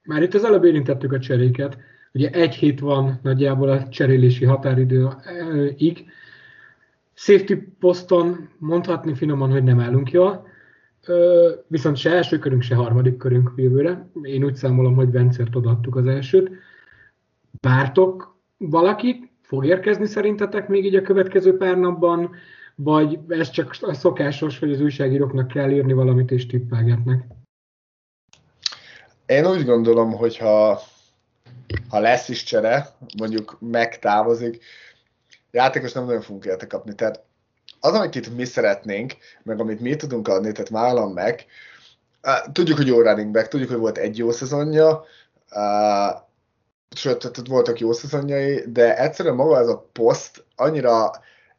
Már itt az előbb érintettük a cseréket. Ugye egy hét van nagyjából a cserélési határidőig. Safety poszton mondhatni finoman, hogy nem állunk jól. Viszont se első körünk, se harmadik körünk jövőre. Én úgy számolom, hogy Vencert odaadtuk az elsőt. Vártok valakit? Fog érkezni szerintetek még így a következő pár napban? Vagy ez csak a szokásos, hogy az újságíróknak kell írni valamit és tippelgetnek? Én úgy gondolom, hogy ha, ha lesz is csere, mondjuk megtávozik, játékos nem nagyon fogunk érte kapni. Tehát az, amit itt mi szeretnénk, meg amit mi tudunk adni, tehát vállam meg, tudjuk, hogy jó running back, tudjuk, hogy volt egy jó szezonja, sőt, tehát voltak jó szezonjai, de egyszerűen maga ez a poszt annyira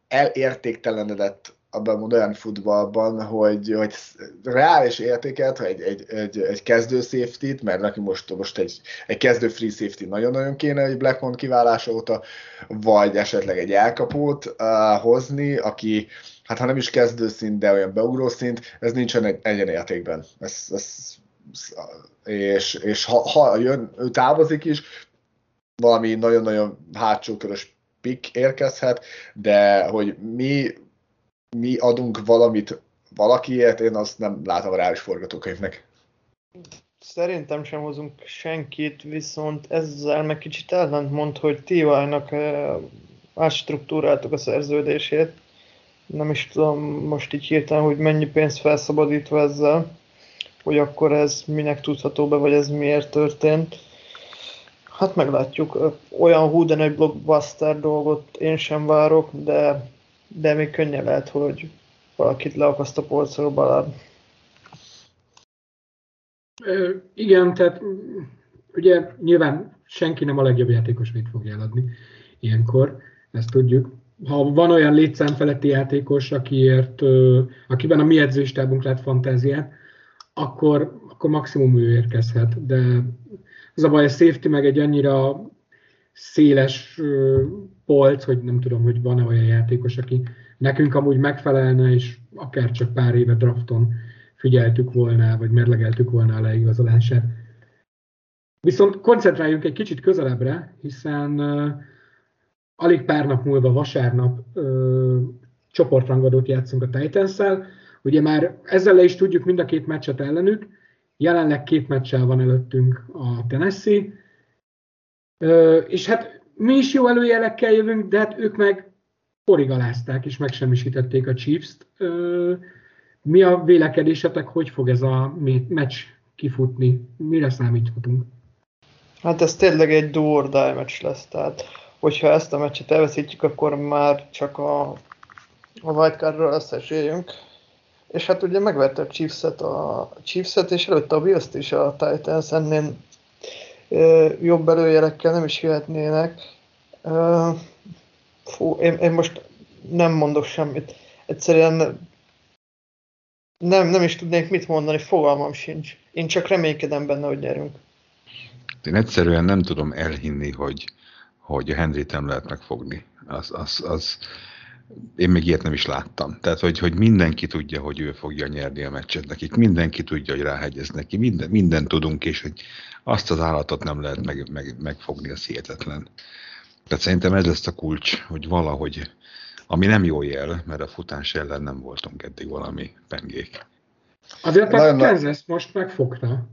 elértéktelenedett abban a modern futballban, hogy, hogy reális értéket, hogy egy, egy, egy, egy kezdő safety mert neki most, most egy, egy kezdő free safety nagyon-nagyon kéne egy Blackmon kiválása óta, vagy esetleg egy elkapót uh, hozni, aki hát ha nem is kezdő szint, de olyan beugró szint, ez nincsen egy egyenértékben. Ez, ez, és, és ha, ha jön, ő távozik is, valami nagyon-nagyon hátsó körös pick érkezhet, de hogy mi mi adunk valamit valakiért, én azt nem látom reális forgatókönyvnek. Szerintem sem hozunk senkit, viszont ezzel meg kicsit ellentmond, hogy Tivájnak eh, átstruktúráltuk a szerződését. Nem is tudom most így hirtelen, hogy mennyi pénzt felszabadítva ezzel, hogy akkor ez minek tudható be, vagy ez miért történt. Hát meglátjuk. Olyan hú, de nagy blockbuster dolgot én sem várok, de de még könnyen lehet, hogy valakit leakaszt a polcról Balard. Igen, tehát ugye nyilván senki nem a legjobb játékosait fogja eladni ilyenkor, ezt tudjuk. Ha van olyan létszám feletti játékos, akiért, akiben a mi edzőstábunk lett fantáziát, akkor, akkor maximum ő érkezhet, de az a baj, a safety meg egy annyira széles polc, hogy nem tudom, hogy van-e olyan játékos, aki nekünk amúgy megfelelne, és akár csak pár éve drafton figyeltük volna, vagy merlegeltük volna a leigazolását. Viszont koncentráljunk egy kicsit közelebbre, hiszen uh, alig pár nap múlva vasárnap uh, csoportrangadót játszunk a titans Ugye már ezzel le is tudjuk mind a két meccset ellenük, jelenleg két meccsel van előttünk a Tennessee, és hát mi is jó előjelekkel jövünk, de hát ők meg porigalázták és megsemmisítették a Chiefs-t. Mi a vélekedésetek, hogy fog ez a meccs kifutni? Mire számíthatunk? Hát ez tényleg egy die meccs lesz, tehát hogyha ezt a meccset elveszítjük, akkor már csak a, a wildcardról összeséljünk. És hát ugye megverte a Chiefs-et, a Chiefs-et és előtte a Bills-t is a Titans, ennél jobb előjelekkel nem is jöhetnének. Fú, én, én most nem mondok semmit. Egyszerűen nem, nem is tudnék mit mondani, fogalmam sincs. Én csak reménykedem benne, hogy nyerünk. Én egyszerűen nem tudom elhinni, hogy, hogy a Henryt nem lehet megfogni. Az, az, az, én még ilyet nem is láttam. Tehát, hogy, hogy mindenki tudja, hogy ő fogja nyerni a meccset nekik, mindenki tudja, hogy ráhegyez neki, minden, minden tudunk, és hogy azt az állatot nem lehet meg, meg, megfogni, az hihetetlen. Tehát szerintem ez lesz a kulcs, hogy valahogy, ami nem jó jel, mert a futás ellen nem voltunk eddig valami pengék. Azért a Kansas most megfogta,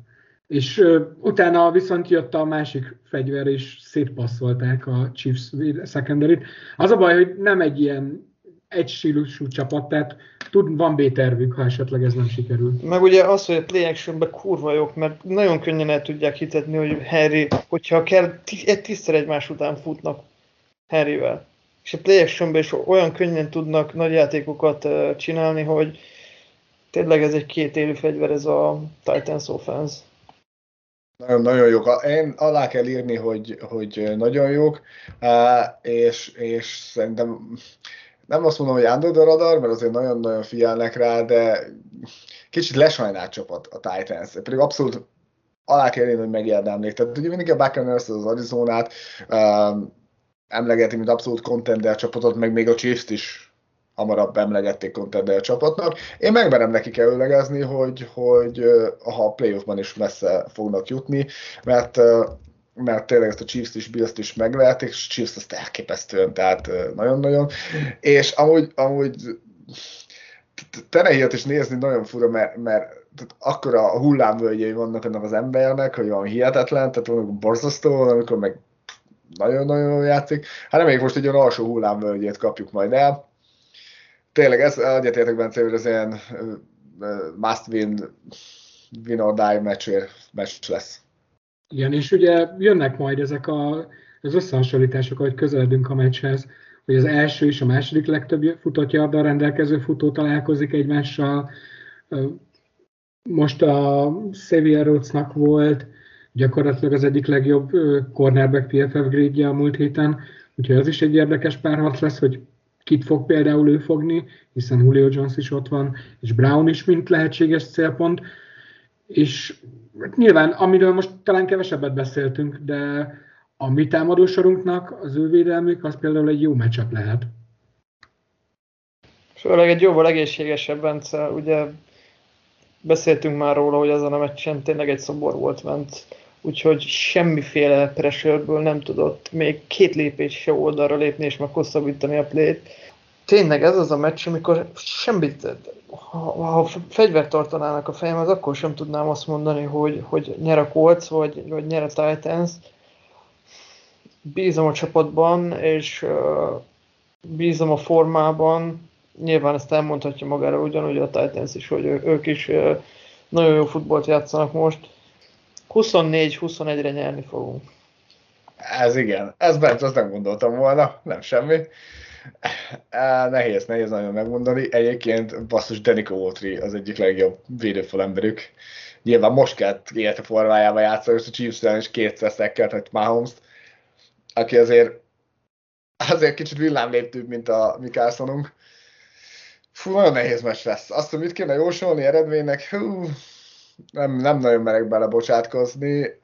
és uh, utána viszont jött a másik fegyver, és szétpasszolták a Chiefs secondary Az a baj, hogy nem egy ilyen egy stílusú csapat, tehát tud, van B-tervük, ha esetleg ez nem sikerül. Meg ugye az, hogy a play actionben kurva jók, mert nagyon könnyen el tudják hitetni, hogy Harry, hogyha kell, egy tízszer egymás után futnak Harryvel. És a play actionben is olyan könnyen tudnak nagy játékokat csinálni, hogy tényleg ez egy két élő fegyver, ez a Titans offense. Nagyon, nagyon jók. Én alá kell írni, hogy, hogy nagyon jók, és, és szerintem nem azt mondom, hogy under the radar, mert azért nagyon-nagyon figyelnek rá, de kicsit lesajnált csapat a Titans. Pedig abszolút alá kell írni, hogy megérdemlik. Tehát ugye mindig a Buccaneers az Arizonát um, emlegeti, mint abszolút contender csapatot, meg még a Chiefs-t is hamarabb emlegették contender csapatnak. Én megmerem nekik előlegezni, hogy, hogy ha a playoffban is messze fognak jutni, mert mert tényleg ezt a Chiefs is, Bills-t is megverték, és Chiefs azt elképesztően, tehát nagyon-nagyon. És amúgy, amúgy Tenehilt is nézni nagyon fura, mert, mert tehát akkora hullámvölgyei vannak ennek az embernek, hogy van hihetetlen, tehát van borzasztó, amikor meg nagyon-nagyon játszik. Hát reméljük most egy olyan alsó hullámvölgyét kapjuk majd el. Tényleg ez egyetértek benne, hogy ez ilyen must win, win or die meccs, meccs lesz. Igen, és ugye jönnek majd ezek a, az összehasonlítások, hogy közeledünk a meccshez, hogy az első és a második legtöbb futott yarddal rendelkező futó találkozik egymással. Most a Xavier Rhodes-nak volt gyakorlatilag az egyik legjobb cornerback PFF grade a múlt héten, úgyhogy az is egy érdekes párharc lesz, hogy kit fog például ő fogni, hiszen Julio Jones is ott van, és Brown is, mint lehetséges célpont, és nyilván, amiről most talán kevesebbet beszéltünk, de a mi támadósorunknak az ő védelmük az például egy jó matchup lehet. Főleg egy jóval egészségesebb Bence, ugye beszéltünk már róla, hogy azon a meccsen tényleg egy szobor volt ment, úgyhogy semmiféle pressure nem tudott még két lépés se oldalra lépni és meghosszabbítani a plét. Tényleg ez az a meccs, amikor semmit ha, ha fegyvert tartanának a fejem, az akkor sem tudnám azt mondani, hogy, hogy nyer a Colts, vagy, vagy nyer a Titans. Bízom a csapatban, és uh, bízom a formában. Nyilván ezt elmondhatja magára ugyanúgy a Titans is, hogy ők is uh, nagyon jó futballt játszanak most. 24-21-re nyerni fogunk. Ez igen, ez bent, azt nem gondoltam volna, nem semmi. Nehéz, nehéz nagyon megmondani. Egyébként basszus Danica Waltry az egyik legjobb védőfalemberük. Nyilván most kellett élete formájában játszani, és a Chiefs is kétszer szekkelt, hogy mahomes aki azért azért kicsit villámléptőbb, mint a mi Carsonunk. Fú, nagyon nehéz meccs lesz. Azt, hogy mit kéne jósolni eredménynek, hú, nem, nem nagyon merek belebocsátkozni.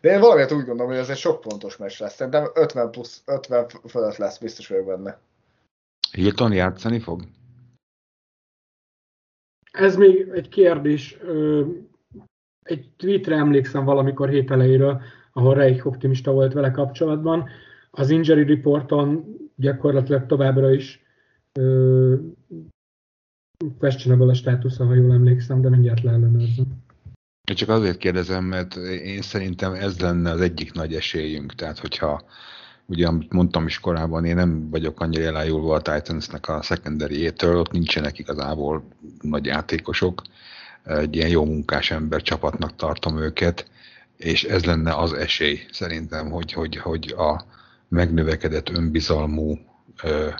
De én valamiért úgy gondolom, hogy ez egy sok pontos meccs lesz. Szerintem 50 plusz 50 fölött lesz, biztos vagyok benne. Hilton játszani fog? Ez még egy kérdés. Egy tweetre emlékszem valamikor hét elejéről, ahol Reich optimista volt vele kapcsolatban. Az injury reporton gyakorlatilag továbbra is questionable a státusza, ha jól emlékszem, de mindjárt leellenőrzöm. Én csak azért kérdezem, mert én szerintem ez lenne az egyik nagy esélyünk. Tehát, hogyha ugye, amit mondtam is korábban, én nem vagyok annyira elájulva a Titansnek a secondary ott nincsenek igazából nagy játékosok. Egy ilyen jó munkás ember csapatnak tartom őket, és ez lenne az esély szerintem, hogy, hogy, hogy a megnövekedett önbizalmú uh,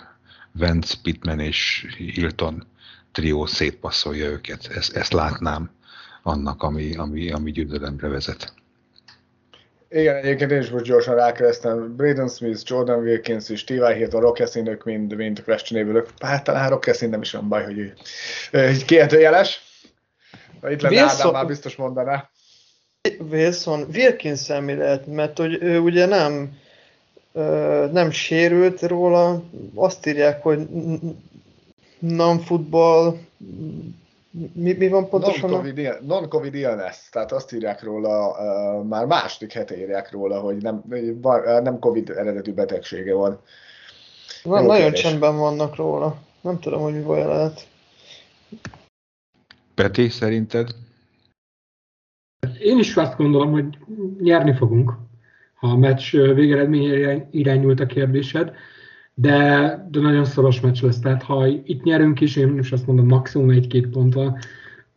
Vance, Pittman és Hilton trió szétpasszolja őket. Ezt, ezt látnám annak, ami, ami, ami győzelemre vezet. Igen, egyébként én is most gyorsan rákerestem. Braden Smith, Jordan Wilkins és T.Y. Hilton, Rock ők mind, mind questionable Hát talán Rock nem is van baj, hogy ő, ő kérdőjeles. Itt lenne Wilson... Ádám, már biztos mondaná. Wilson, Wilkins mi lehet, mert hogy ő ugye nem nem sérült róla, azt írják, hogy non football mi, mi van pontosan? Non-COVID, non-COVID illness, tehát azt írják róla, uh, már második hete írják róla, hogy nem, nem COVID eredetű betegsége van. Na, nagyon kérdés. csendben vannak róla. Nem tudom, hogy mi baj lehet. Peti, szerinted? Én is azt gondolom, hogy nyerni fogunk, ha a meccs végeredményére irányult a kérdésed, de, de nagyon szoros meccs lesz. Tehát ha itt nyerünk is, én is azt mondom maximum egy-két ponttal,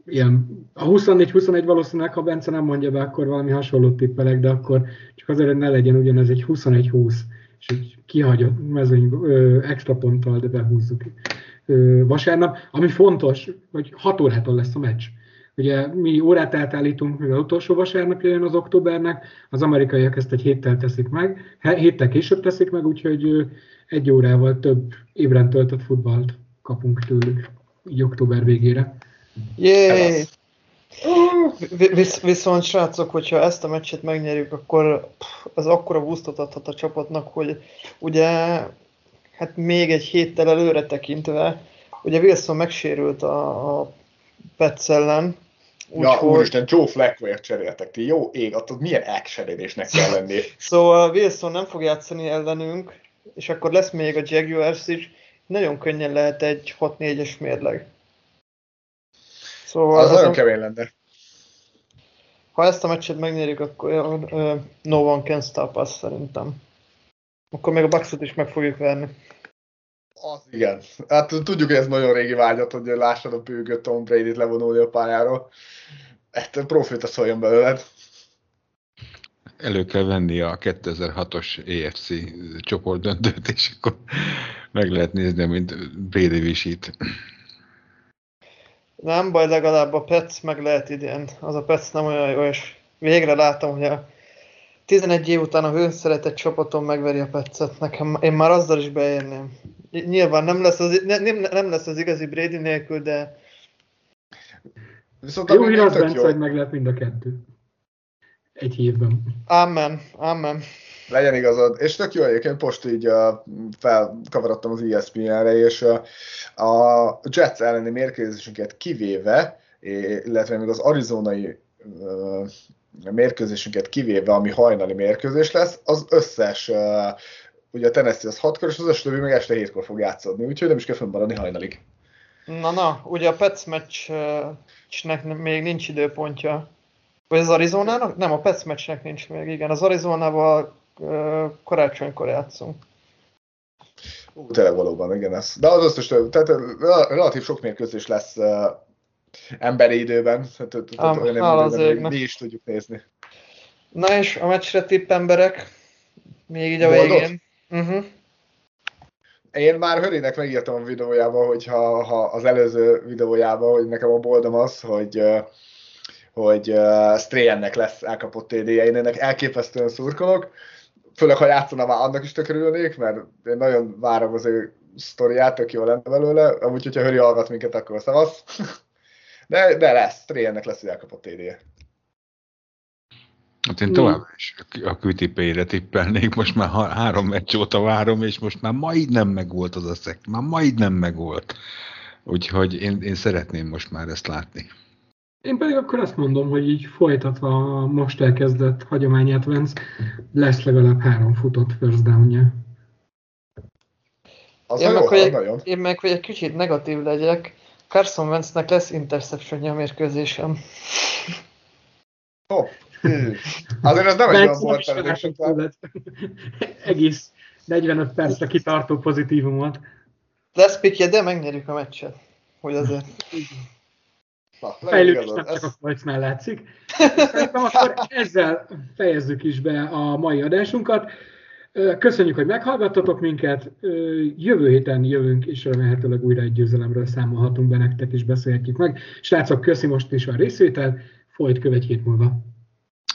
ilyen, a 24-21 valószínűleg, ha Bence nem mondja be, akkor valami hasonlót tippelek, de akkor csak azért, hogy ne legyen ugyanez egy 21-20, és egy kihagyott mezőny extra ponttal, de behúzzuk ö, vasárnap. Ami fontos, hogy 6 órától lesz a meccs. Ugye mi órát eltállítunk, mivel utolsó vasárnap jön az októbernek, az amerikaiak ezt egy héttel teszik meg, héttel később teszik meg, úgyhogy egy órával több ébren töltött futballt kapunk tőlük, így október végére. Jé! Visz, viszont srácok, hogyha ezt a meccset megnyerjük, akkor az akkora boostot adhat a csapatnak, hogy ugye hát még egy héttel előre tekintve, ugye Wilson megsérült a, a Petsz ellen, úgy, ja, hogy... úristen, Joe Flacco-ért cseréltek ti. Jó ég, attól milyen elcserélésnek kell lenni. szóval Wilson nem fog játszani ellenünk, és akkor lesz még a Jaguars is. Nagyon könnyen lehet egy 6-4-es mérleg. Szóval az, az nagyon kemény lenne. Ha ezt a meccset megnyerjük, akkor uh, no one can stop us szerintem. Akkor még a Bucksot is meg fogjuk verni. Az igen. Hát tudjuk, hogy ez nagyon régi vágyat, hogy lássad a bőgött Tom Brady-t levonulni a pályáról. Ettől profita szóljon belőled. Elő kell venni a 2006-os EFC csoportdöntőt, és akkor meg lehet nézni, mint Brady visít. Nem baj, legalább a Pets meg lehet idén. Az a Pets nem olyan jó, és végre látom, hogy a 11 év után a szeretett csapaton megveri a Petszet. Nekem, én már azzal is beérném. Nyilván nem lesz az, nem, nem lesz az igazi Brady nélkül, de... Viszont jó hír az Bence, hogy meg lehet mind a kettő. Egy évben. Amen, amen. Legyen igazad. És tök jó egyébként, most így uh, felkavarodtam az ESPN-re, és uh, a Jets elleni mérkőzésünket kivéve, illetve még az arizonai uh, mérkőzésünket kivéve, ami hajnali mérkőzés lesz, az összes, uh, ugye a Tennessee az hatkor, és az összes többi meg este hétkor fog játszódni, úgyhogy nem is kell fönnmaradni hajnalig. Na, na, ugye a Pets meccsnek még nincs időpontja. Vagy az Arizonának? Nem, a Pets meccsnek nincs még, igen. Az Arizonával karácsonykor játszunk. Ú, tényleg valóban, igen. Ez. De az összes, tehát relatív sok mérkőzés lesz uh, emberi időben, tehát, tehát olyan időben, mi is tudjuk nézni. Na és a meccsre tipp emberek, még így a Boldog? végén. Uh-huh. Én már Hörinek megírtam a videójában, hogy ha, ha az előző videójában, hogy nekem a boldom az, hogy hogy uh, Strayennek lesz elkapott TD-je. Én ennek elképesztően szurkolok, főleg ha játszana már annak is tökörülnék, mert én nagyon várom az ő sztoriát, tök jó lenne belőle, amúgy, hogyha Höri hallgat minket, akkor szavasz. De, de lesz, Tréjennek lesz, hogy elkapott TD-je. Hát én tovább is a QTP-re tippelnék, most már három meccs óta várom, és most már majdnem megvolt az a szek, már majdnem megvolt. Úgyhogy én, én szeretném most már ezt látni. Én pedig akkor azt mondom, hogy így folytatva a most elkezdett hagyományát Vence, lesz legalább három futott first down-ja. Az én, meg, hogy egy, én meg, hogy egy kicsit negatív legyek, Carson Wentznek lesz interception a mérkőzésem. Oh, azért ez nem egy olyan volt Egész 45 percre kitartó pozitívumot. Lesz pikje, de megnyerjük a meccset. Hogy azért. Fejlődés nem csak a Kolcnál látszik. Szerintem akkor ezzel fejezzük is be a mai adásunkat. Köszönjük, hogy meghallgattatok minket. Jövő héten jövünk, és remélhetőleg újra egy győzelemről számolhatunk be nektek, és beszélhetjük meg. Srácok, köszi most is a részvétel. Folyt követ hét múlva.